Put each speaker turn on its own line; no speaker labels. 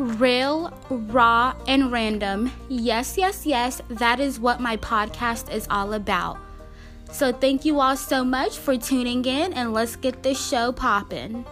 real, raw, and random. Yes, yes, yes, that is what my podcast is all about. So, thank you all so much for tuning in, and let's get this show popping.